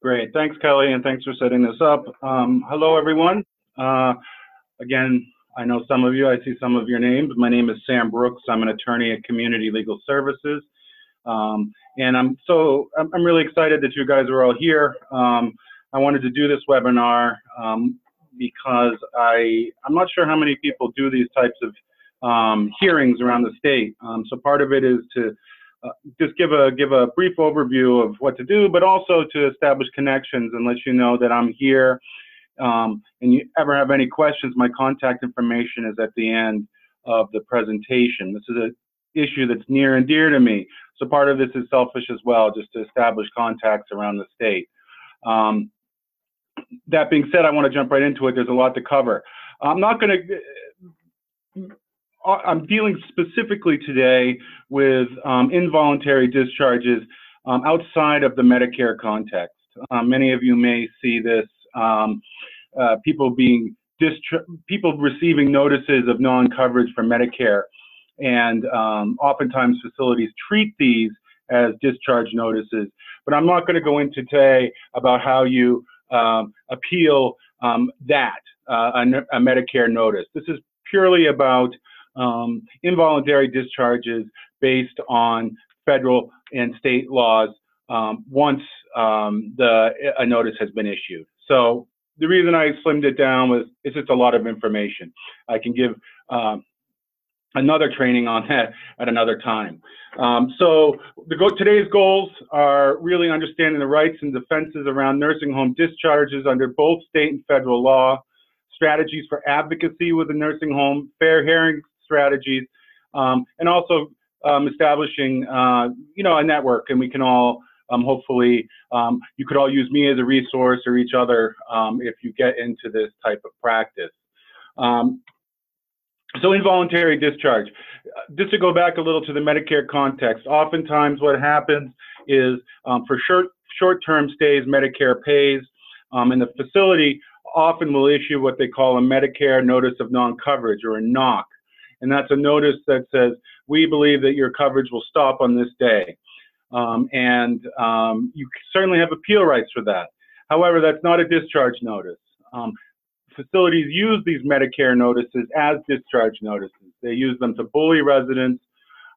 Great. Thanks, Kelly, and thanks for setting this up. Um, hello, everyone. Uh, again, I know some of you, I see some of your names. My name is Sam Brooks. I'm an attorney at Community Legal Services. Um, and I'm so, I'm, really excited that you guys are all here. Um, I wanted to do this webinar um, because I, I'm not sure how many people do these types of um, hearings around the state. Um, so part of it is to uh, just give a give a brief overview of what to do, but also to establish connections and let you know that I'm here. Um, and you ever have any questions, my contact information is at the end of the presentation. This is an issue that's near and dear to me. So part of this is selfish as well, just to establish contacts around the state. Um, that being said, I want to jump right into it. There's a lot to cover. I'm not going to I'm dealing specifically today with um, involuntary discharges um, outside of the Medicare context. Um, many of you may see this, um, uh, people being people receiving notices of non-coverage for Medicare, and um, oftentimes facilities treat these as discharge notices. But I'm not going to go into today about how you um, appeal that, uh, a, a Medicare notice. This is purely about um, involuntary discharges based on federal and state laws um, once um, the a notice has been issued. So the reason I slimmed it down was it's just a lot of information. I can give um, another training on that at another time. Um, so go today's goals are really understanding the rights and defenses around nursing home discharges under both state and federal law, strategies for advocacy with the nursing home, fair hearing strategies, um, and also um, establishing, uh, you know, a network, and we can all um, hopefully, um, you could all use me as a resource or each other um, if you get into this type of practice. Um, so involuntary discharge. Just to go back a little to the Medicare context, oftentimes what happens is for short short-term stays, Medicare pays, and the facility often will issue what they call a Medicare Notice of Non-Coverage or a NOC and that's a notice that says, we believe that your coverage will stop on this day. Um, and um, you certainly have appeal rights for that. However, that's not a discharge notice. Um, facilities use these Medicare notices as discharge notices. They use them to bully residents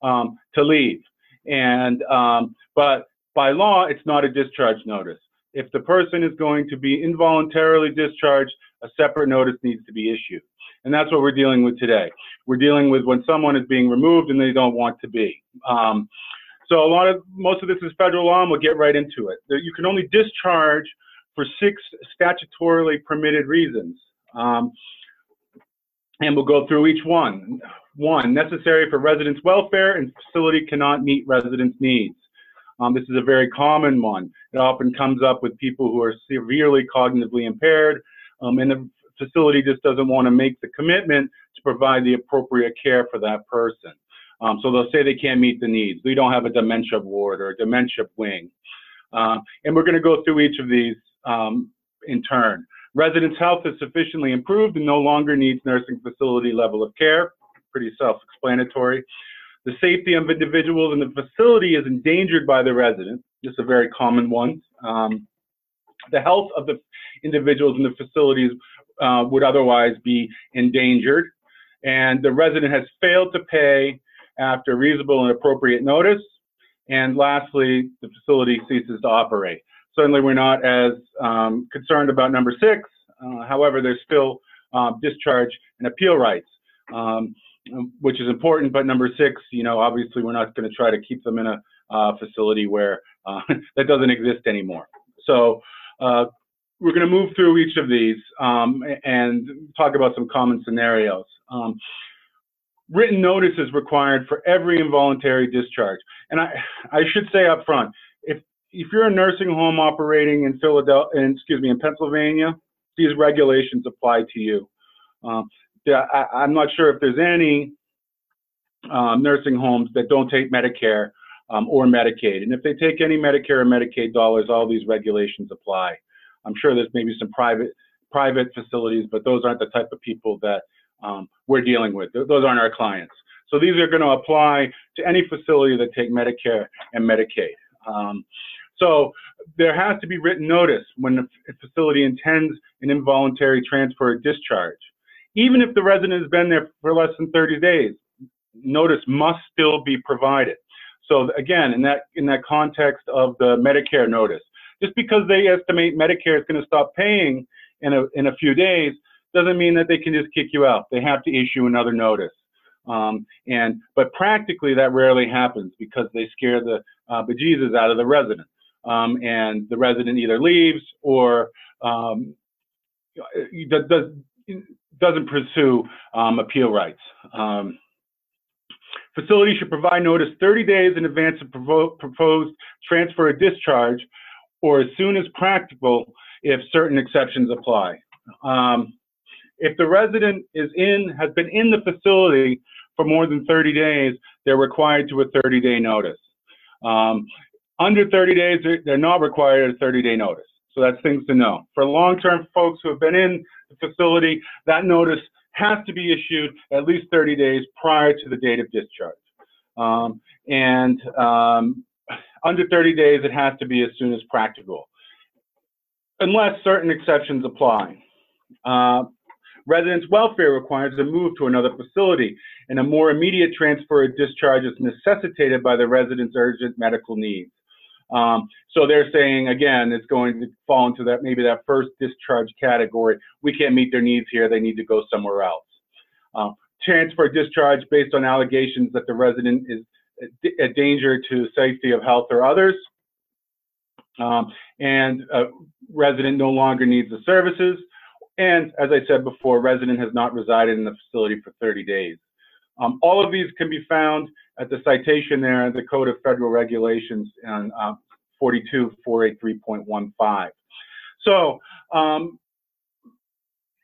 um, to leave. And um, but by law, it's not a discharge notice. If the person is going to be involuntarily discharged, a separate notice needs to be issued. And that's what we're dealing with today. We're dealing with when someone is being removed and they don't want to be. Um, so a lot of, most of this is federal law and we'll get right into it. You can only discharge for six statutorily permitted reasons. Um, and we'll go through each one. One, necessary for residents' welfare and facility cannot meet residents' needs. Um, this is a very common one. It often comes up with people who are severely cognitively impaired, um, and the facility just doesn't want to make the commitment to provide the appropriate care for that person. Um, so they'll say they can't meet the needs. We don't have a dementia ward or a dementia wing. Uh, and we're going to go through each of these um, in turn. Residents' health is sufficiently improved and no longer needs nursing facility level of care. Pretty self-explanatory. The safety of individuals in the facility is endangered by the resident. Is a very common one. Um, the health of the individuals in the facilities uh, would otherwise be endangered. And the resident has failed to pay after reasonable and appropriate notice. And lastly, the facility ceases to operate. Certainly, we're not as um, concerned about number six. Uh, however, there's still uh, discharge and appeal rights, um, which is important. But number six, you know, obviously, we're not going to try to keep them in a uh, facility where uh, that doesn't exist anymore. So, uh, we're going to move through each of these um, and talk about some common scenarios. Um, written notice is required for every involuntary discharge. And I, I should say up front, if, if you're a nursing home operating in Philadelphia, excuse me, in Pennsylvania, these regulations apply to you. Um, I, am not sure if there's any um, nursing homes that don't take Medicare um, or Medicaid. And if they take any Medicare or Medicaid dollars, all these regulations apply. I'm sure there's maybe some private private facilities, but those aren't the type of people that um, we're dealing with. Those aren't our clients. So these are going to apply to any facility that take Medicare and Medicaid. Um, So there has to be written notice when the facility intends an involuntary transfer or discharge. Even if the resident has been there for less than 30 days, notice must still be provided. So again, in that in that context of the Medicare notice, just because they estimate Medicare is going to stop paying in a in a few days doesn't mean that they can just kick you out. They have to issue another notice. Um, and but practically that rarely happens because they scare the uh, bejesus out of the resident, um, and the resident either leaves or um, does doesn't pursue um, appeal rights. Um, facility should provide notice 30 days in advance of proposed transfer or discharge, or as soon as practical if certain exceptions apply. Um, if the resident is in, has been in the facility for more than 30 days, they're required to a 30-day notice. Um, under 30 days, they're not required a 30-day notice. So that's things to know. For long-term folks who have been in the facility, that notice has to be issued at least 30 days prior to the date of discharge. Um, and um, under 30 days, it has to be as soon as practical, unless certain exceptions apply. Uh, Residents' welfare requires a move to another facility, and a more immediate transfer or discharge is necessitated by the resident's urgent medical needs. Um, so they're saying again, it's going to fall into that maybe that first discharge category. We can't meet their needs here; they need to go somewhere else. Uh, transfer discharge based on allegations that the resident is a danger to safety of health or others, um, and a resident no longer needs the services. And as I said before, resident has not resided in the facility for 30 days. Um, all of these can be found at the citation there, in the Code of Federal Regulations on uh, 42483.15. So um,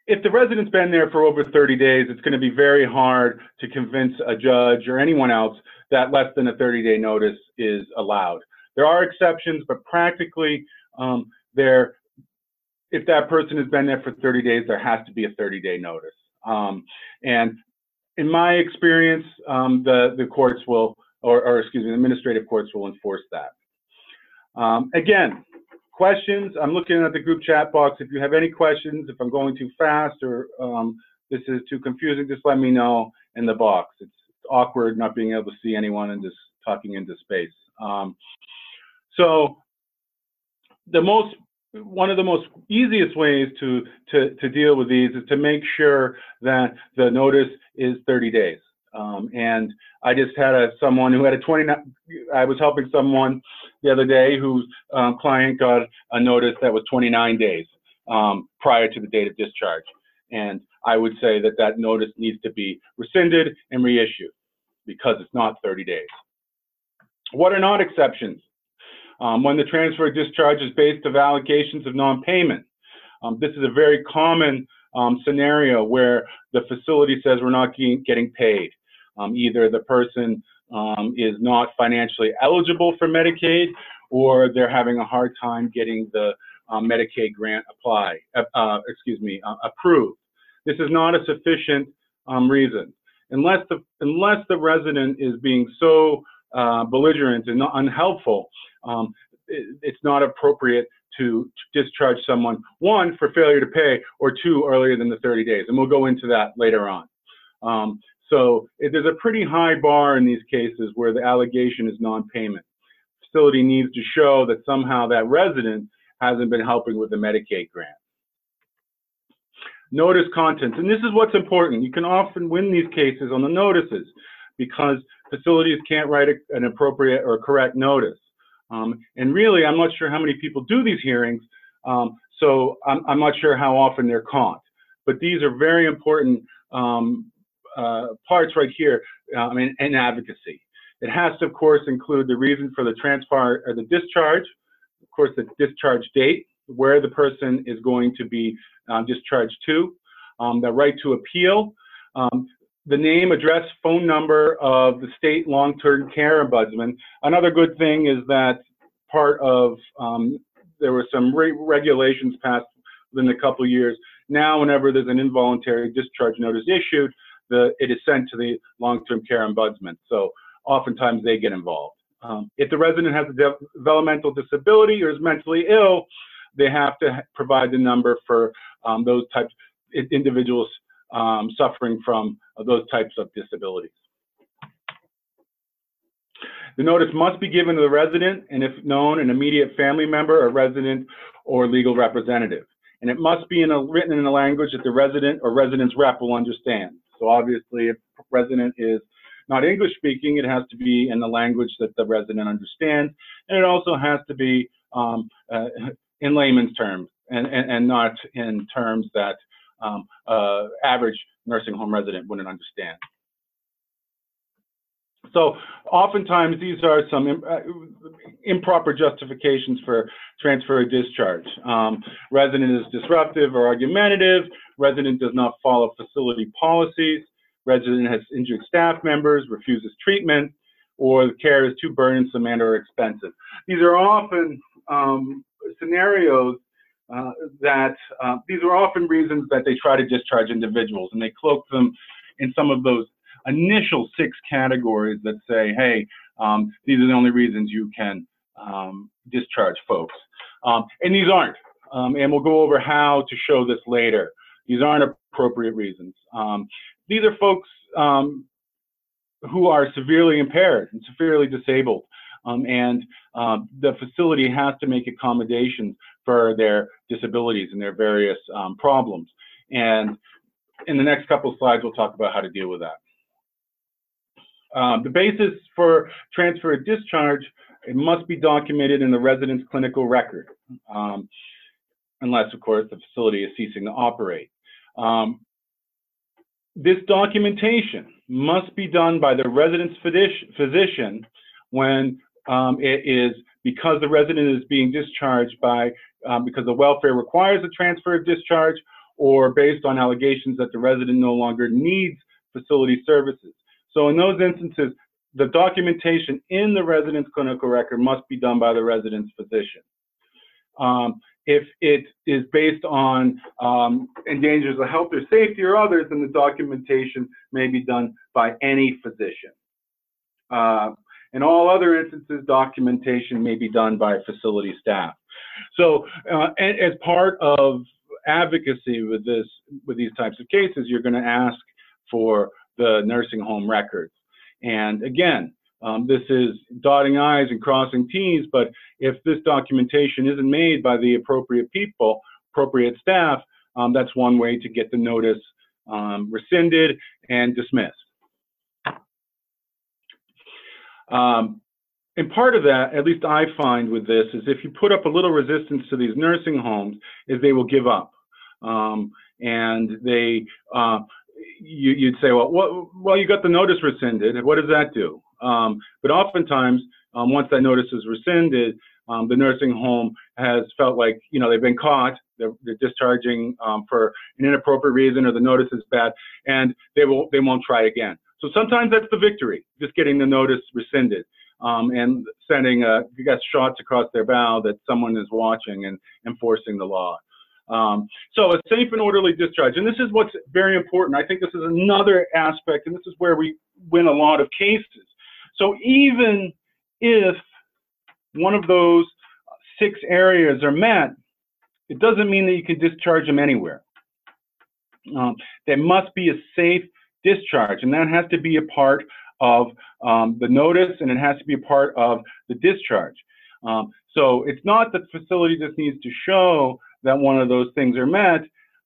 if the resident's been there for over 30 days, it's going to be very hard to convince a judge or anyone else that less than a 30-day notice is allowed. There are exceptions, but practically um, there if that person has been there for 30 days, there has to be a 30 day notice. Um, and in my experience, um, the, the courts will, or, or, excuse me, the administrative courts will enforce that. Um, again, questions, I'm looking at the group chat box. If you have any questions, if I'm going too fast or um, this is too confusing, just let me know in the box. It's, awkward not being able to see anyone and just talking into space. Um, so the most one of the most easiest ways to, to, to deal with these is to make sure that the notice is 30 days. Um, and I just had a, someone who had a 29, I was helping someone the other day whose um, client got a notice that was 29 days um, prior to the date of discharge. And I would say that that notice needs to be rescinded and reissued because it's not 30 days. What are not exceptions? Um, when the transfer discharge is based of allegations of non-payment. Um, this is a very common um, scenario where the facility says we're not getting paid. Um, either the person um, is not financially eligible for Medicaid or they're having a hard time getting the um, Medicaid grant apply, uh, uh, excuse me, uh, approved. This is not a sufficient reason. Unless the, unless the resident is being so uh, belligerent and unhelpful, um, it, it's not appropriate to, discharge someone, one, for failure to pay, or two, earlier than the 30 days. And we'll go into that later on. Um, so it, there's a pretty high bar in these cases where the allegation is non-payment. Facility needs to show that somehow that resident hasn't been helping with the Medicaid grant. Notice contents, and this is what's important. You can often win these cases on the notices because facilities can't write a, an appropriate or correct notice. Um, and really, I'm not sure how many people do these hearings, um, so I'm, I'm, not sure how often they're caught. But these are very important um, uh, parts right here uh, in, in advocacy. It has to, of course, include the reason for the transfer or the discharge, of course, the discharge date, where the person is going to be uh, discharged to, um, the right to appeal, um, the name, address, phone number of the state long-term care ombudsman. Another good thing is that part of um, there were some re regulations passed within a couple years. Now, whenever there's an involuntary discharge notice issued, the, it is sent to the long-term care ombudsman. So oftentimes they get involved. Um, if the resident has a de developmental disability or is mentally ill, they have to provide the number for um, those types individuals um, suffering from those types of disabilities. The notice must be given to the resident and if known, an immediate family member, a resident, or legal representative. And it must be in a, written in a language that the resident or resident's rep will understand. So obviously, if resident is not English speaking, it has to be in the language that the resident understands. And it also has to be um, uh, in layman's terms and, and, and, not in terms that um, uh, average nursing home resident wouldn't understand. So oftentimes these are some Im uh, improper justifications for transfer or discharge. Um, resident is disruptive or argumentative, resident does not follow facility policies, resident has injured staff members, refuses treatment, or the care is too burdensome and or expensive. These are often um, scenarios uh, that, uh, these are often reasons that they try to discharge individuals and they cloak them in some of those initial six categories that say, hey, um, these are the only reasons you can um, discharge folks. Um, and these aren't. Um, and we'll go over how to show this later. These aren't appropriate reasons. Um, these are folks um, who are severely impaired and severely disabled. and uh, the facility has to make accommodations for their disabilities and their various problems. And in the next couple of slides, we'll talk about how to deal with that. Um, the basis for transfer or discharge, it must be documented in the resident's clinical record, um, unless, of course, the facility is ceasing to operate. Um, this documentation must be done by the resident's physician when um, it is because the resident is being discharged by, um, because the welfare requires a transfer of discharge, or based on allegations that the resident no longer needs facility services. So in those instances, the documentation in the resident's clinical record must be done by the resident's physician. Um, if it is based on um, endangers the health or safety or others, then the documentation may be done by any physician. Uh, in all other instances, documentation may be done by facility staff. So uh, as part of advocacy with this, with these types of cases, you're going to ask for the nursing home records. And again, um, this is dotting I's and crossing T's, but if this documentation isn't made by the appropriate people, appropriate staff, um, that's one way to get the notice um, rescinded and dismissed. Um, and part of that, at least I find with this, is if you put up a little resistance to these nursing homes, is they will give up. Um, and they uh, you, would say, well, well, well, you got the notice rescinded. What does that do? Um, but oftentimes, um, once that notice is rescinded, um, the nursing home has felt like, you know, they've been caught, they're, they're discharging um, for an inappropriate reason or the notice is bad, and they, will, they won't try again. So sometimes that's the victory, just getting the notice rescinded. Um, and sending, uh, you got shots across their bow that someone is watching and enforcing the law. Um, so a safe and orderly discharge, and this is what's very important. I think this is another aspect, and this is where we win a lot of cases. So even if one of those six areas are met, it doesn't mean that you can discharge them anywhere. Um, there must be a safe discharge, and that has to be a part of um, the notice, and it has to be a part of the discharge. Um, so it's not the facility just needs to show that one of those things are met.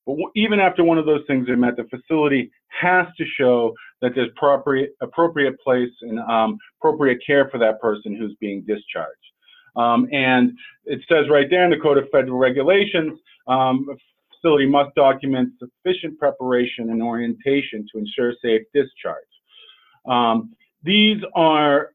But even after one of those things are met, the facility has to show that there's appropriate, appropriate place and um, appropriate care for that person who's being discharged. Um, and it says right there in the Code of Federal Regulations, um, facility must document sufficient preparation and orientation to ensure safe discharge. Um, these are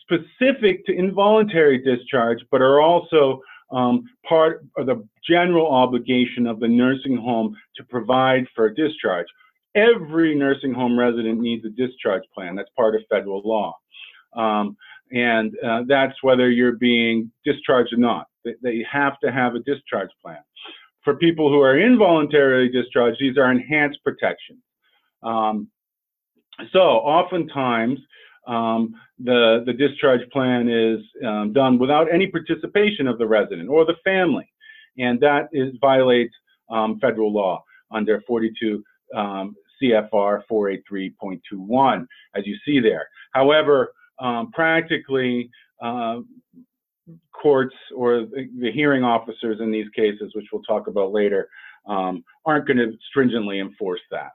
specific to involuntary discharge, but are also um, part of the general obligation of the nursing home to provide for discharge. Every nursing home resident needs a discharge plan. That's part of federal law. Um, and uh, that's whether you're being discharged or not. They, have to have a discharge plan. For people who are involuntarily discharged, these are enhanced protections. Um, so oftentimes, um, the, the discharge plan is um, done without any participation of the resident or the family. And that is violates um, federal law under 42 um, CFR 483.21, as you see there. However, um, practically, uh, courts or the hearing officers in these cases, which we'll talk about later, um, aren't going to stringently enforce that.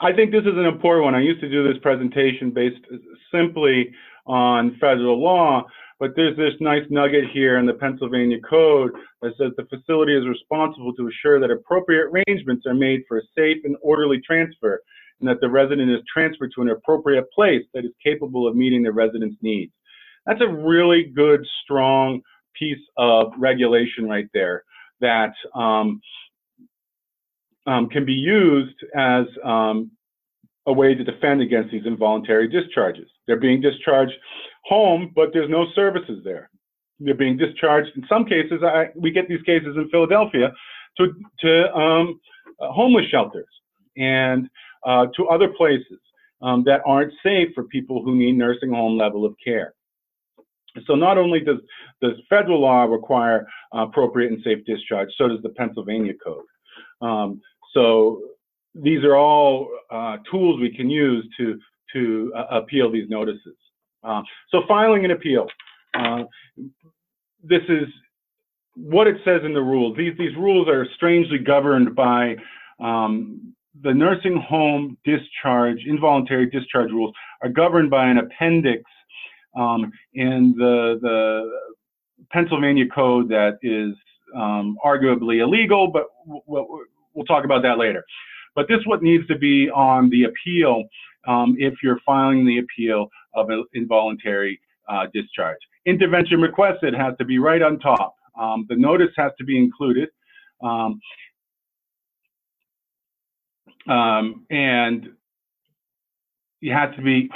I think this is an important one. I used to do this presentation based simply on federal law, but there's this nice nugget here in the Pennsylvania Code that says the facility is responsible to assure that appropriate arrangements are made for a safe and orderly transfer and that the resident is transferred to an appropriate place that is capable of meeting the resident's needs. That's a really good, strong piece of regulation right there that um, um, can be used as um, a way to defend against these involuntary discharges. They're being discharged home, but there's no services there. They're being discharged. In some cases, I, we get these cases in Philadelphia to, to um, homeless shelters and uh, to other places um, that aren't safe for people who need nursing home level of care. So not only does, does federal law require uh, appropriate and safe discharge, so does the Pennsylvania Code. Um, so these are all uh, tools we can use to, to uh, appeal these notices. Uh, so filing an appeal. This is what it says in the rules. These, these rules are strangely governed by um, the nursing home discharge, involuntary discharge rules are governed by an appendix um, in the, the Pennsylvania code that is um, arguably illegal, but we'll, we'll, talk about that later. But this is what needs to be on the appeal um, if you're filing the appeal of an involuntary uh, discharge. Intervention requested has to be right on top. Um, the notice has to be included. Um, um, and you have to be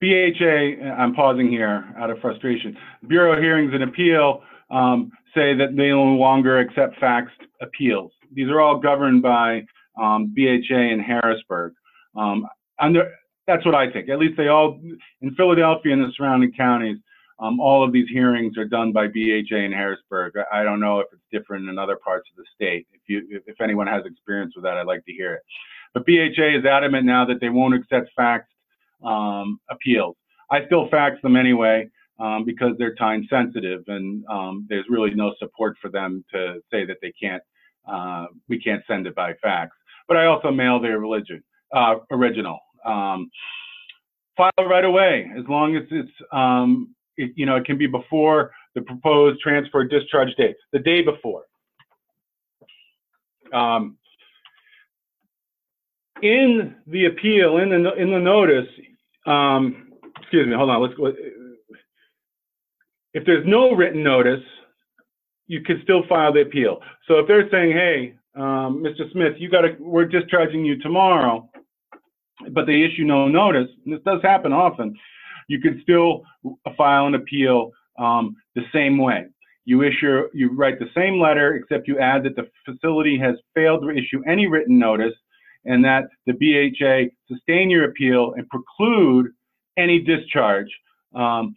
BHA, I'm pausing here out of frustration. Bureau Hearings and Appeal um, say that they no longer accept faxed appeals. These are all governed by um, BHA in Harrisburg. Um, under, that's what I think. At least they all, in Philadelphia and the surrounding counties, um, all of these hearings are done by BHA in Harrisburg. I don't know if it's different in other parts of the state. If you, if anyone has experience with that, I'd like to hear it. But BHA is adamant now that they won't accept faxed um, appeals. I still fax them anyway um, because they're time sensitive, and um, there's really no support for them to say that they can't, uh, we can't send it by fax. But I also mail their religion, uh, original. Um, file right away as long as it's um, it, you know, it can be before the proposed transfer discharge date, the day before. Um, in the appeal, in the in the notice, um, excuse me, hold on. Let's go. If there's no written notice, you can still file the appeal. So if they're saying, "Hey, um, Mr. Smith, you got to, we're discharging you tomorrow," but they issue no notice, and this does happen often you can still file an appeal um, the same way. You issue, you write the same letter, except you add that the facility has failed to issue any written notice, and that the BHA sustain your appeal and preclude any discharge um,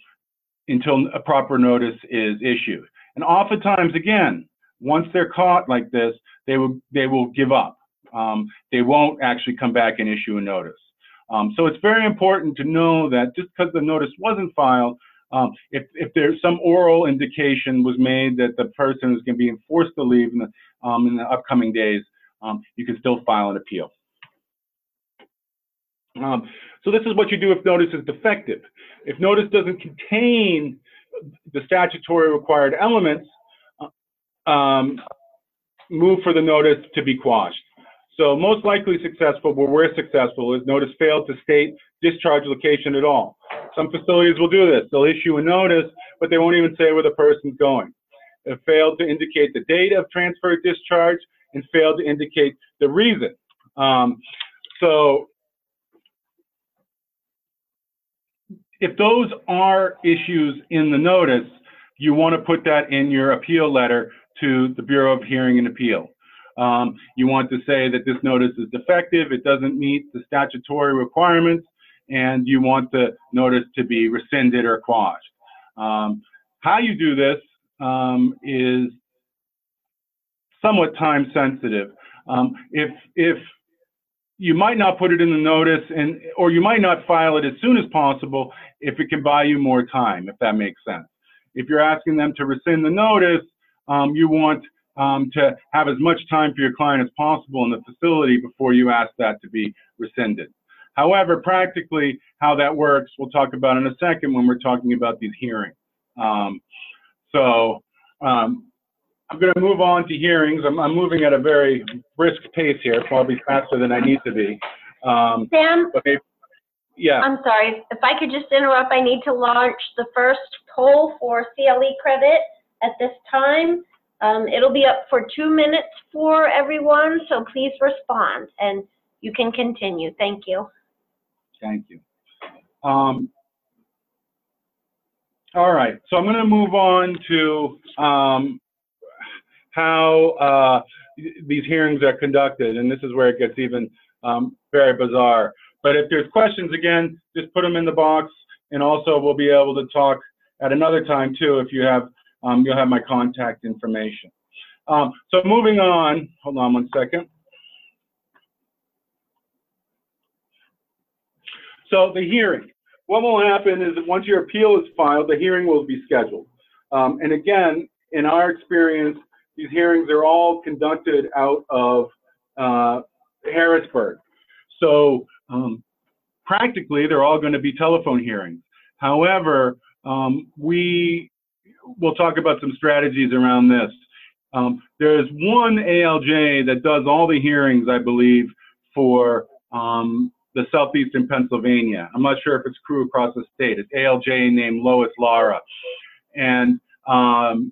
until a proper notice is issued. And oftentimes, again, once they're caught like this, they will they will give up. Um, they won't actually come back and issue a notice. Um, so it's very important to know that just because the notice wasn't filed, um, if, if there's some oral indication was made that the person is going to be forced to leave in the, um, in the upcoming days, um, you can still file an appeal. Um, so this is what you do if notice is defective. If notice doesn't contain the statutory required elements, uh, um, move for the notice to be quashed. So most likely successful, where we're successful, is notice failed to state discharge location at all. Some facilities will do this. They'll issue a notice, but they won't even say where the person's going. They failed to indicate the date of transfer discharge and failed to indicate the reason. Um, so if those are issues in the notice, you want to put that in your appeal letter to the Bureau of Hearing and Appeal. Um, you want to say that this notice is defective, it doesn't meet the statutory requirements, and you want the notice to be rescinded or quashed. Um, how you do this um, is somewhat time sensitive. Um, if if you might not put it in the notice and or you might not file it as soon as possible if it can buy you more time, if that makes sense. If you're asking them to rescind the notice, um, you want um, to have as much time for your client as possible in the facility before you ask that to be rescinded. However, practically how that works, we'll talk about in a second when we're talking about these hearings. Um, so um, I'm going to move on to hearings. I'm, I'm, moving at a very brisk pace here, probably faster than I need to be. Um, Sam? Maybe, yeah. I'm sorry. If I could just interrupt, I need to launch the first poll for CLE credit at this time. Um, it'll be up for two minutes for everyone, so please respond and you can continue. Thank you. Thank you. Um, all right, so I'm going to move on to um, how uh, these hearings are conducted, and this is where it gets even um, very bizarre. But if there's questions, again, just put them in the box, and also we'll be able to talk at another time too if you have, um, you'll have my contact information. Um, so moving on, hold on one second. So the hearing. What will happen is that once your appeal is filed, the hearing will be scheduled. Um, and again, in our experience, these hearings are all conducted out of uh, Harrisburg. So um, practically, they're all going to be telephone hearings. However, um, we will talk about some strategies around this. Um, there's one ALJ that does all the hearings, I believe, for um, the southeastern Pennsylvania. I'm not sure if it's crew across the state. It's ALJ named Lois Lara. And um,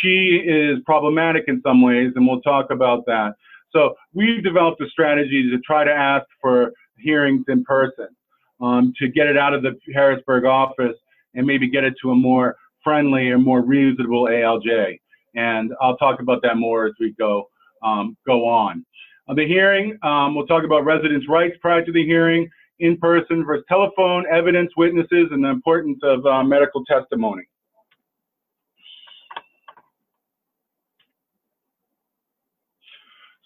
she is problematic in some ways, and we'll talk about that. So we've developed a strategy to try to ask for hearings in person, um, to get it out of the Harrisburg office and maybe get it to a more friendly or more reasonable ALJ. And I'll talk about that more as we go um, go on. On the hearing, um, we'll talk about residents' rights prior to the hearing, in person versus telephone, evidence, witnesses, and the importance of uh, medical testimony.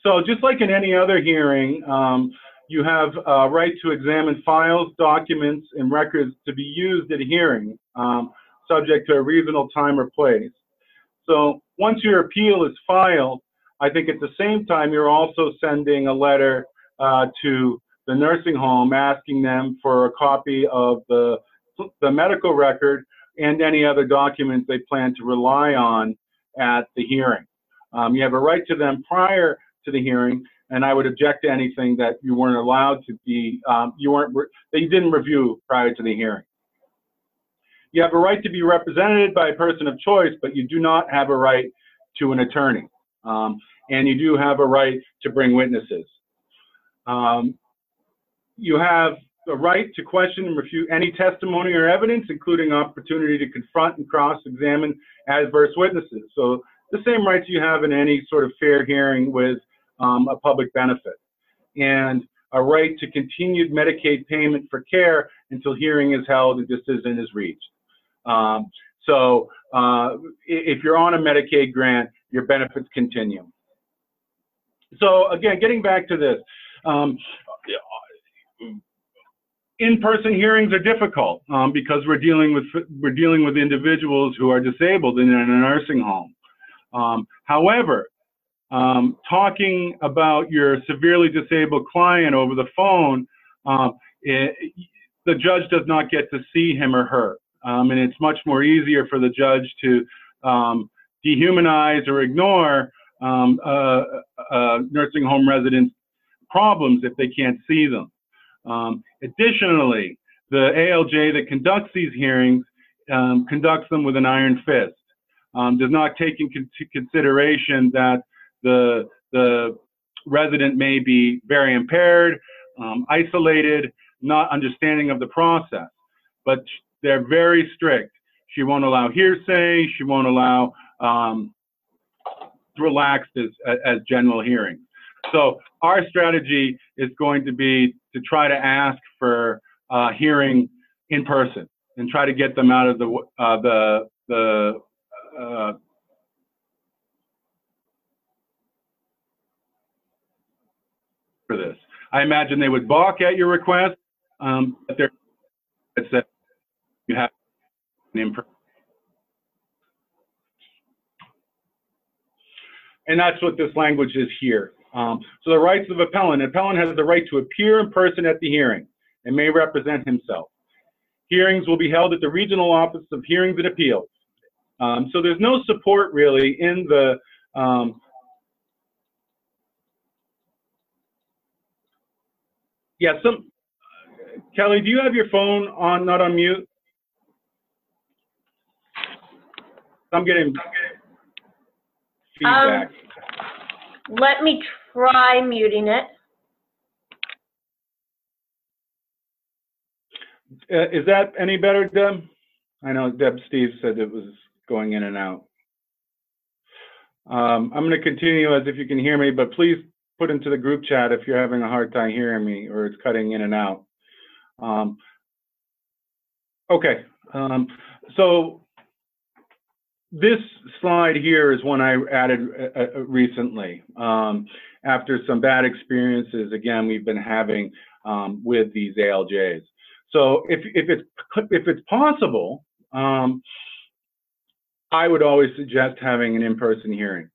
So just like in any other hearing, um, you have a right to examine files, documents, and records to be used at a hearing, um, subject to a reasonable time or place. So once your appeal is filed, I think at the same time, you're also sending a letter uh, to the nursing home asking them for a copy of the, the medical record and any other documents they plan to rely on at the hearing. Um, you have a right to them prior to the hearing, and I would object to anything that you weren't allowed to be, um, you weren't, that you didn't review prior to the hearing. You have a right to be represented by a person of choice, but you do not have a right to an attorney. Um, and you do have a right to bring witnesses. Um, you have a right to question and refute any testimony or evidence, including opportunity to confront and cross-examine adverse witnesses. So the same rights you have in any sort of fair hearing with um, a public benefit. And a right to continued Medicaid payment for care until hearing is held and decision is reached. Um, so uh, if you're on a Medicaid grant, your benefits continue. So again, getting back to this, um, in-person hearings are difficult um, because we're dealing with we're dealing with individuals who are disabled in a nursing home. Um, however, um, talking about your severely disabled client over the phone, um, it, the judge does not get to see him or her, um, and it's much more easier for the judge to um, dehumanize or ignore um, uh, uh, nursing home residents' problems if they can't see them. Um, additionally, the ALJ that conducts these hearings um, conducts them with an iron fist, um, does not take into consideration that the, the resident may be very impaired, isolated, not understanding of the process. But they're very strict. She won't allow hearsay. She won't allow um, relaxed as, as general hearings. So our strategy is going to be to try to ask for uh, hearing in person and try to get them out of the uh, the the uh, for this. I imagine they would balk at your request, um, but they're you have an in And that's what this language is here. Um, so the rights of appellant. Appellant has the right to appear in person at the hearing and may represent himself. Hearings will be held at the Regional Office of Hearings and Appeals. Um, so there's no support really in the um, yeah, some Kelly, do you have your phone on, not on mute? I'm getting feedback. Um, let me try muting it. Uh, is that any better, Deb? I know Deb Steve said it was going in and out. Um, I'm going to continue as if you can hear me, but please put into the group chat if you're having a hard time hearing me or it's cutting in and out. Um, okay, um, so this slide here is one I added uh, uh, recently um, after some bad experiences, again, we've been having um, with these ALJs. So if, if, it's, if it's possible, um, I would always suggest having an in-person hearing.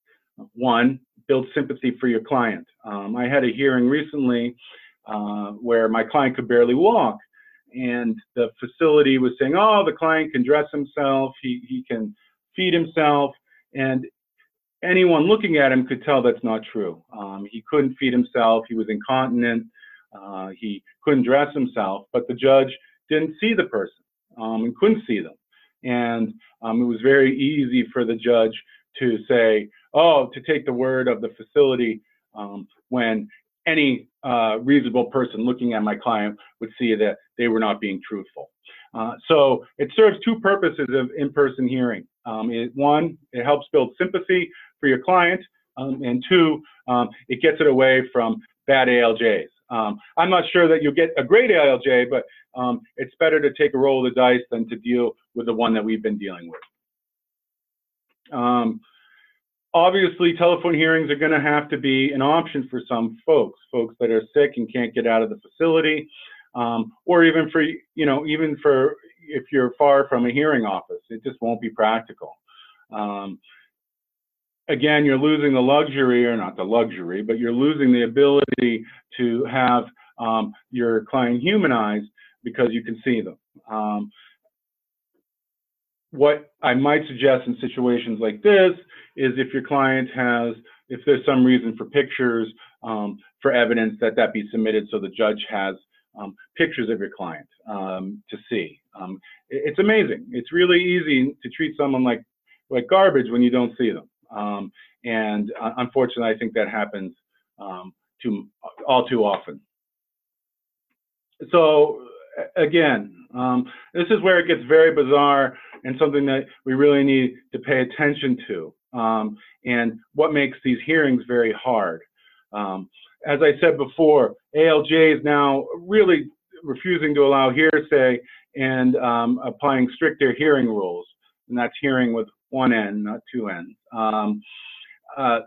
One, build sympathy for your client. Um, I had a hearing recently uh, where my client could barely walk, and the facility was saying, "Oh, the client can dress himself. He he can feed himself," and anyone looking at him could tell that's not true. Um, he couldn't feed himself. He was incontinent. Uh, he couldn't dress himself, but the judge didn't see the person um, and couldn't see them. And um, it was very easy for the judge to say, oh, to take the word of the facility um, when any uh, reasonable person looking at my client would see that they were not being truthful. Uh, so it serves two purposes of in-person hearing. Um, it, one, it helps build sympathy for your client, um, and two, um, it gets it away from bad ALJs. Um, I'm not sure that you'll get a great ALJ, but um, it's better to take a roll of the dice than to deal with the one that we've been dealing with. Um, obviously, telephone hearings are going to have to be an option for some folks, folks that are sick and can't get out of the facility, um, or even for, you know, even for if you're far from a hearing office, it just won't be practical. Um, again, you're losing the luxury, or not the luxury, but you're losing the ability to have um, your client humanized because you can see them. Um, what I might suggest in situations like this is if your client has, if there's some reason for pictures, um, for evidence that that be submitted so the judge has um, pictures of your client um, to see. Um, it, it's amazing. It's really easy to treat someone like, like garbage when you don't see them. Um, and uh, unfortunately, I think that happens um, too, all too often. So again, um, this is where it gets very bizarre and something that we really need to pay attention to and what makes these hearings very hard. As I said before, ALJ is now really refusing to allow hearsay and um, applying stricter hearing rules, and that's hearing with one end, not two ends. Um, uh,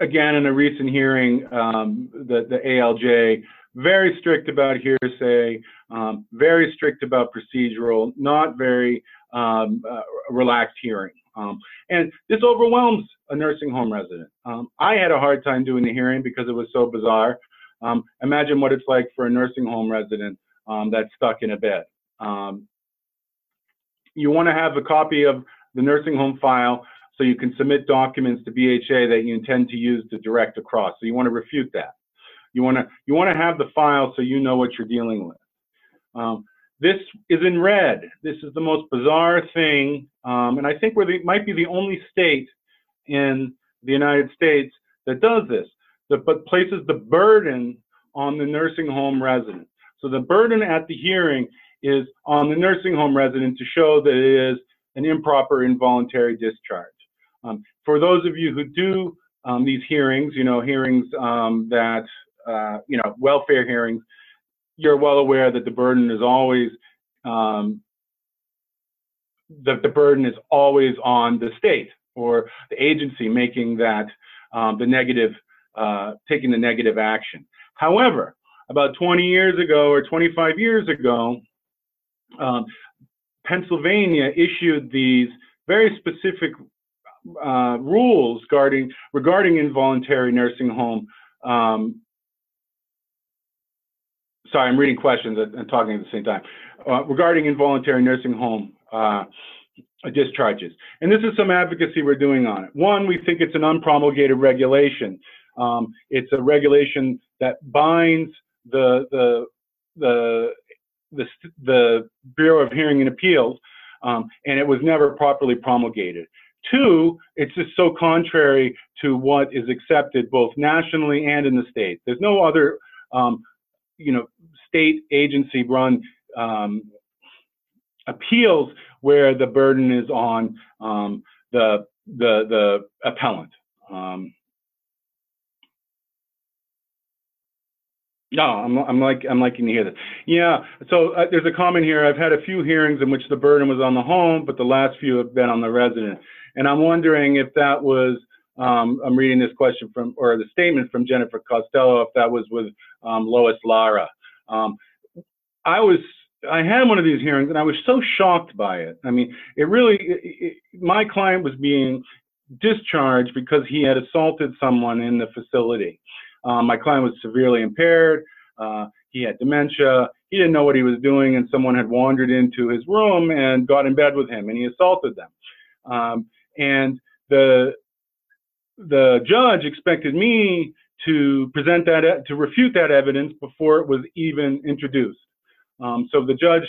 again, in a recent hearing, um, the, the ALJ very strict about hearsay, um, very strict about procedural, not very um, uh, relaxed hearing. Um, and this overwhelms a nursing home resident. Um, I had a hard time doing the hearing because it was so bizarre. Um, imagine what it's like for a nursing home resident um, that's stuck in a bed. you want to have a copy of the nursing home file so you can submit documents to BHA that you intend to use to direct across. So you want to refute that. You want to you want to have the file so you know what you're dealing with. Um, this is in red. This is the most bizarre thing, um, and I think we might be the only state in the United States that does this, that but places the burden on the nursing home resident. So the burden at the hearing is on the nursing home resident to show that it is an improper involuntary discharge. Um, for those of you who do um, these hearings, you know, hearings um, that, uh, you know, welfare hearings, you're well aware that the burden is always, um, that the burden is always on the state or the agency making that um, the negative, uh, taking the negative action. However, about 20 years ago or 25 years ago, um, Pennsylvania issued these very specific uh, rules regarding, regarding involuntary nursing home. Um, sorry, I'm reading questions and talking at the same time. Uh, regarding involuntary nursing home uh, discharges. And this is some advocacy we're doing on it. One, we think it's an unpromulgated regulation. Um, it's a regulation that binds the, the, the, the, the Bureau of Hearing and Appeals, um, and it was never properly promulgated. Two, it's just so contrary to what is accepted both nationally and in the state. There's no other, um, you know, state agency run um, appeals where the burden is on um, the, the, the appellant. Um, no, I'm, I'm like I'm liking to hear this. Yeah, so uh, there's a comment here. I've had a few hearings in which the burden was on the home, but the last few have been on the resident. And I'm wondering if that was, um, I'm reading this question from, or the statement from Jennifer Costello, if that was with um, Lois Lara. Um, I was, I had one of these hearings and I was so shocked by it. I mean, it really, it, it, my client was being discharged because he had assaulted someone in the facility. Um, my client was severely impaired. Uh, he had dementia. He didn't know what he was doing, and someone had wandered into his room and got in bed with him, and he assaulted them. Um, and the the judge expected me to present that to refute that evidence before it was even introduced. Um, so the judge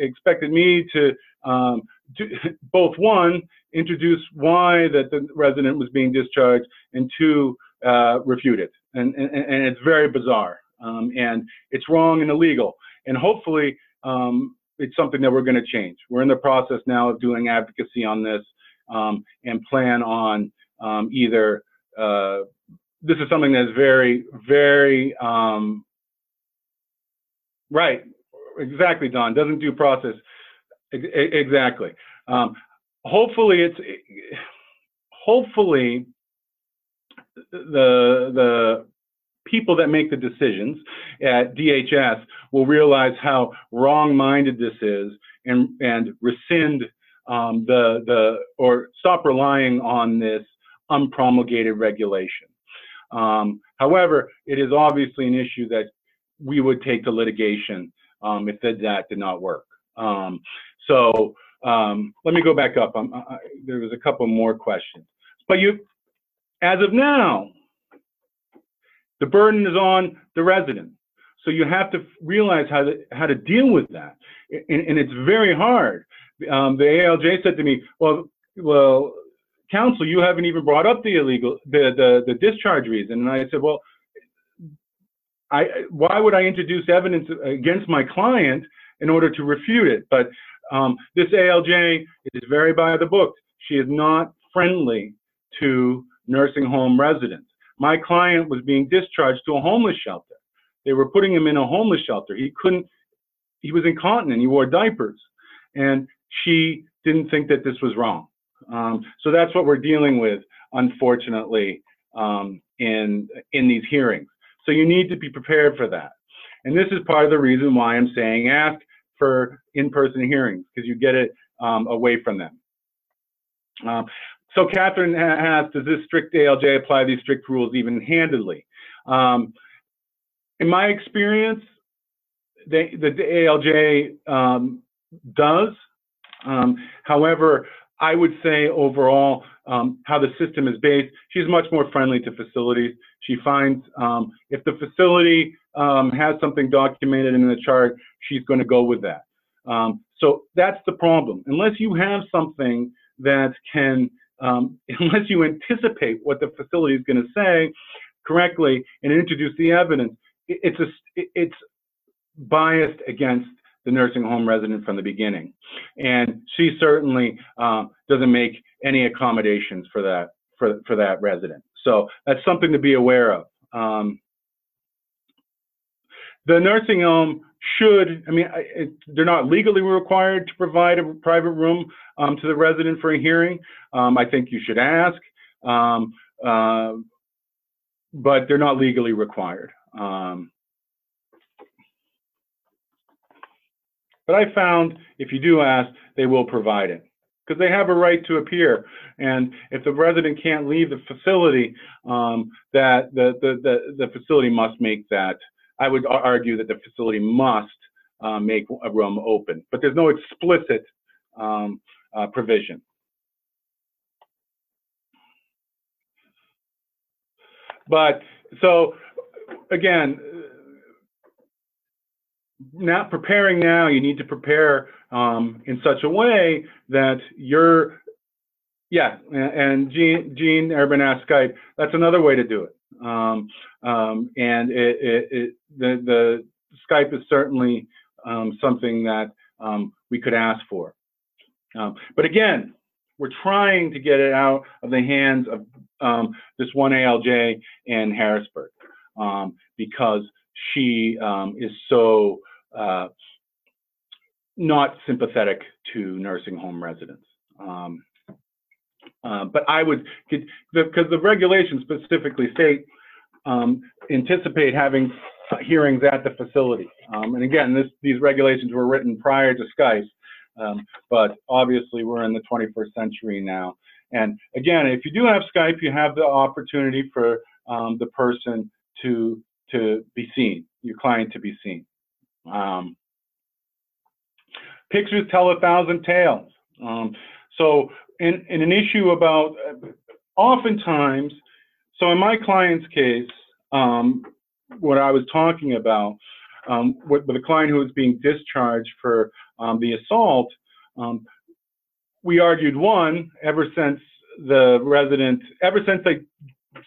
expected me to, um, to, both one introduce why that the resident was being discharged, and two uh, refute it. And, and, and it's very bizarre, um, and it's wrong and illegal. And hopefully, um, it's something that we're going to change. We're in the process now of doing advocacy on this um, and plan on um, either, uh, this is something that's very, very, um, right, exactly, Don, doesn't due process, exactly. Um, hopefully it's, hopefully the, the people that make the decisions at DHS will realize how wrong-minded this is and, and rescind um, the, the, or stop relying on this unpromulgated regulation. Um, however, it is obviously an issue that we would take to litigation um, if that did not work. Um, so um, let me go back up. I, there was a couple more questions. But you, as of now, the burden is on the resident. So you have to realize how to, how to deal with that. And, and it's very hard um, the ALJ said to me, well, well, counsel, you haven't even brought up the illegal, the, the, the discharge reason. And I said, well, I, why would I introduce evidence against my client in order to refute it? But um, this ALJ is very by the book. She is not friendly to nursing home residents. My client was being discharged to a homeless shelter. They were putting him in a homeless shelter. He couldn't, he was incontinent. He wore diapers. And she didn't think that this was wrong. Um, so that's what we're dealing with, unfortunately, um, in, in these hearings. So you need to be prepared for that. And this is part of the reason why I'm saying ask for in-person hearings, because you get it um, away from them. Um, so Catherine asked, does this strict ALJ apply these strict rules even handedly? Um, in my experience, the, the ALJ um, does, um, however, I would say overall, um, how the system is based, she's much more friendly to facilities. She finds um, if the facility um, has something documented in the chart, she's going to go with that. Um, so that's the problem. Unless you have something that can, um, unless you anticipate what the facility is going to say correctly and introduce the evidence, it's a, it's biased against the nursing home resident from the beginning. And she certainly um, doesn't make any accommodations for that for, for that resident. So that's something to be aware of. Um, the nursing home should, I mean, it, they're not legally required to provide a private room um, to the resident for a hearing. Um, I think you should ask, um, uh, but they're not legally required. Um, but I found if you do ask, they will provide it because they have a right to appear. And if the resident can't leave the facility, um, that the, the, the, the facility must make that. I would argue that the facility must uh, make a room open, but there's no explicit um, uh, provision. But so again, not preparing now, you need to prepare um, in such a way that you're, yeah, and Gene, Gene Urban asked Skype, that's another way to do it. Um, um, and it, it, it, the, the Skype is certainly um, something that um, we could ask for. Um, but again, we're trying to get it out of the hands of this one ALJ in Harrisburg because she um, is so uh, not sympathetic to nursing home residents. Um, uh, but I would, because the regulations specifically state um, anticipate having hearings at the facility. Um, and again, this, these regulations were written prior to Skype, um, but obviously we're in the 21st century now. And again, if you do have Skype, you have the opportunity for um, the person to to be seen, your client to be seen. Um, pictures tell a thousand tales. Um, so in, in an issue about, oftentimes, so in my client's case, um, what I was talking about, um, with, with a client who was being discharged for um, the assault, um, we argued one, ever since the resident, ever since they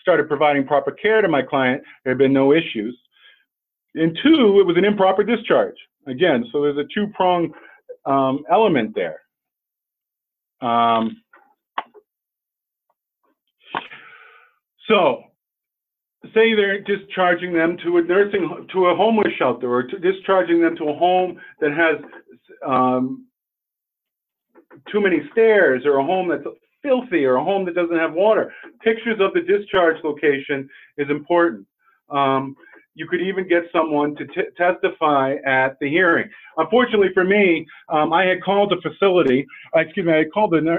started providing proper care to my client, there had been no issues. And two, it was an improper discharge. Again, so there's a two-prong um, element there. Um, so, say they're discharging them to a nursing, to a homeless shelter, or discharging them to a home that has um, too many stairs, or a home that's filthy, or a home that doesn't have water. Pictures of the discharge location is important. Um, you could even get someone to t- testify at the hearing. Unfortunately for me, um, I had called the facility, uh, excuse me, I had called the,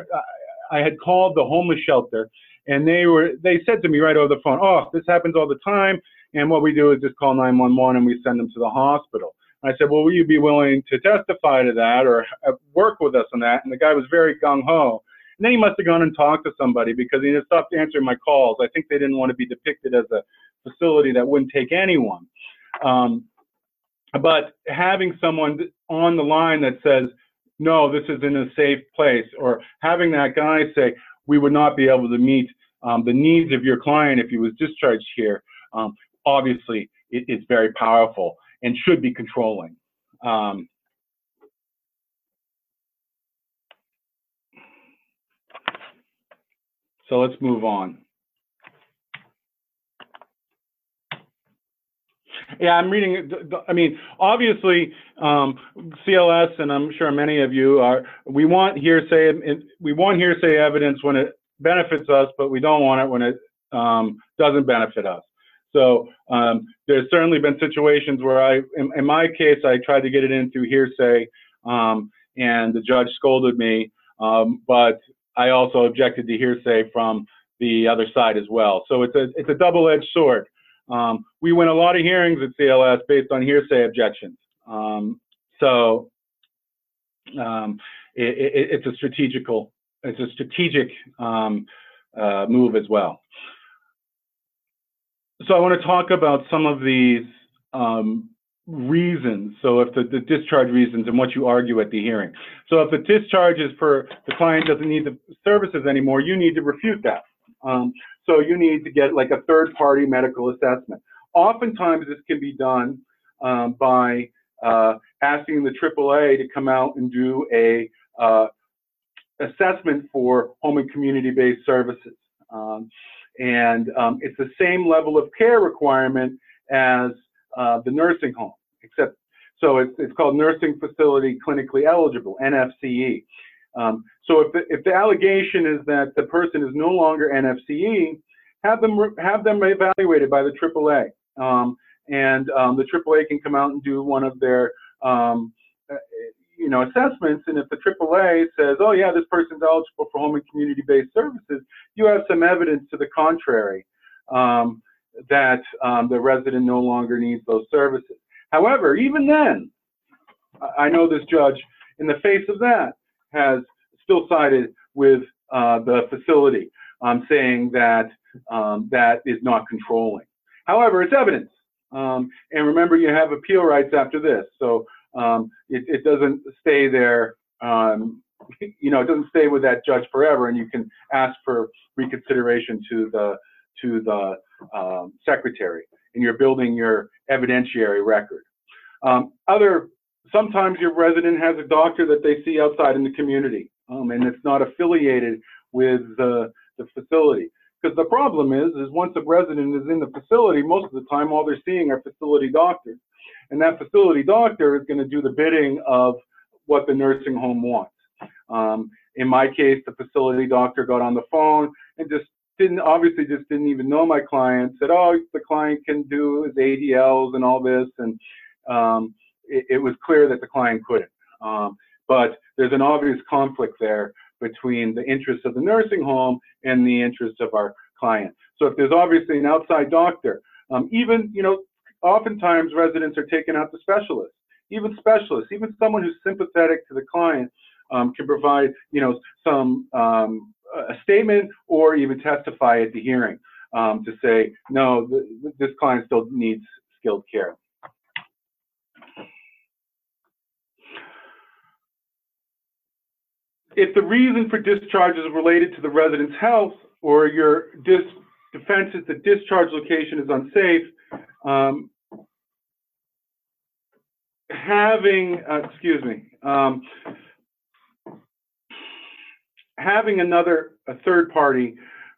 I had called the homeless shelter, and they were, they said to me right over the phone, oh, this happens all the time, and what we do is just call 911 and we send them to the hospital. I said, well, will you be willing to testify to that or uh, work with us on that? And the guy was very gung ho. And then he must have gone and talked to somebody because he stopped answering my calls. I think they didn't want to be depicted as a facility that wouldn't take anyone. Um, but having someone on the line that says, no, this is in a safe place, or having that guy say, we would not be able to meet um, the needs of your client if he was discharged here, um, obviously it, it's very powerful and should be controlling. Um, so let's move on. Yeah, I'm reading. I mean, obviously, um, CLS, and I'm sure many of you are. We want hearsay. We want hearsay evidence when it benefits us, but we don't want it when it um, doesn't benefit us. So um, there's certainly been situations where I, in, in, my case, I tried to get it in through hearsay, um, and the judge scolded me. Um, but I also objected to hearsay from the other side as well. So it's a it's a double-edged sword. Um, we win a lot of hearings at CLS based on hearsay objections. Um, so um, it, it, it's a strategical, it's a strategic um, uh, move as well. So I want to talk about some of these um, reasons. So if the, the, discharge reasons and what you argue at the hearing. So if the discharge is for the client doesn't need the services anymore, you need to refute that. So you need to get like a third party medical assessment. Oftentimes this can be done um, by uh, asking the AAA to come out and do a uh, assessment for home and community-based services. Um, and um, it's the same level of care requirement as uh, the nursing home, except so it's, it's called nursing facility clinically eligible, NFCE. Um, so if the, if the allegation is that the person is no longer NFCE, have them have them evaluated by the AAA, um, and um, the AAA can come out and do one of their um, uh, you know assessments. And if the AAA says, "Oh yeah, this person's eligible for home and community-based services," you have some evidence to the contrary um, that um, the resident no longer needs those services. However, even then, I know this judge, in the face of that, has still sided with uh, the facility, um, saying that um, that is not controlling. However, it's evidence. Um, and remember, you have appeal rights after this. So um, it, it, doesn't stay there, um, you know, it doesn't stay with that judge forever, and you can ask for reconsideration to the, to the um, secretary, and you're building your evidentiary record. Other, sometimes your resident has a doctor that they see outside in the community, and it's not affiliated with the, the facility. Because the problem is, is once a resident is in the facility, most of the time all they're seeing are facility doctors. And that facility doctor is going to do the bidding of what the nursing home wants. Um, in my case, the facility doctor got on the phone and just didn't, obviously just didn't even know my client, said, oh, the client can do his ADLs and all this. And um, it, was clear that the client couldn't. Um, but there's an obvious conflict there between the interests of the nursing home and the interests of our client. So if there's obviously an outside doctor, um, even, you know, oftentimes residents are taken out to specialists, even specialists, even someone who's sympathetic to the client um, can provide, you know, some um, a statement or even testify at the hearing um, to say, no, th this client still needs skilled care. If the reason for discharge is related to the resident's health or your defense is the discharge location is unsafe, um, having, uh, excuse me, um, having another, a third party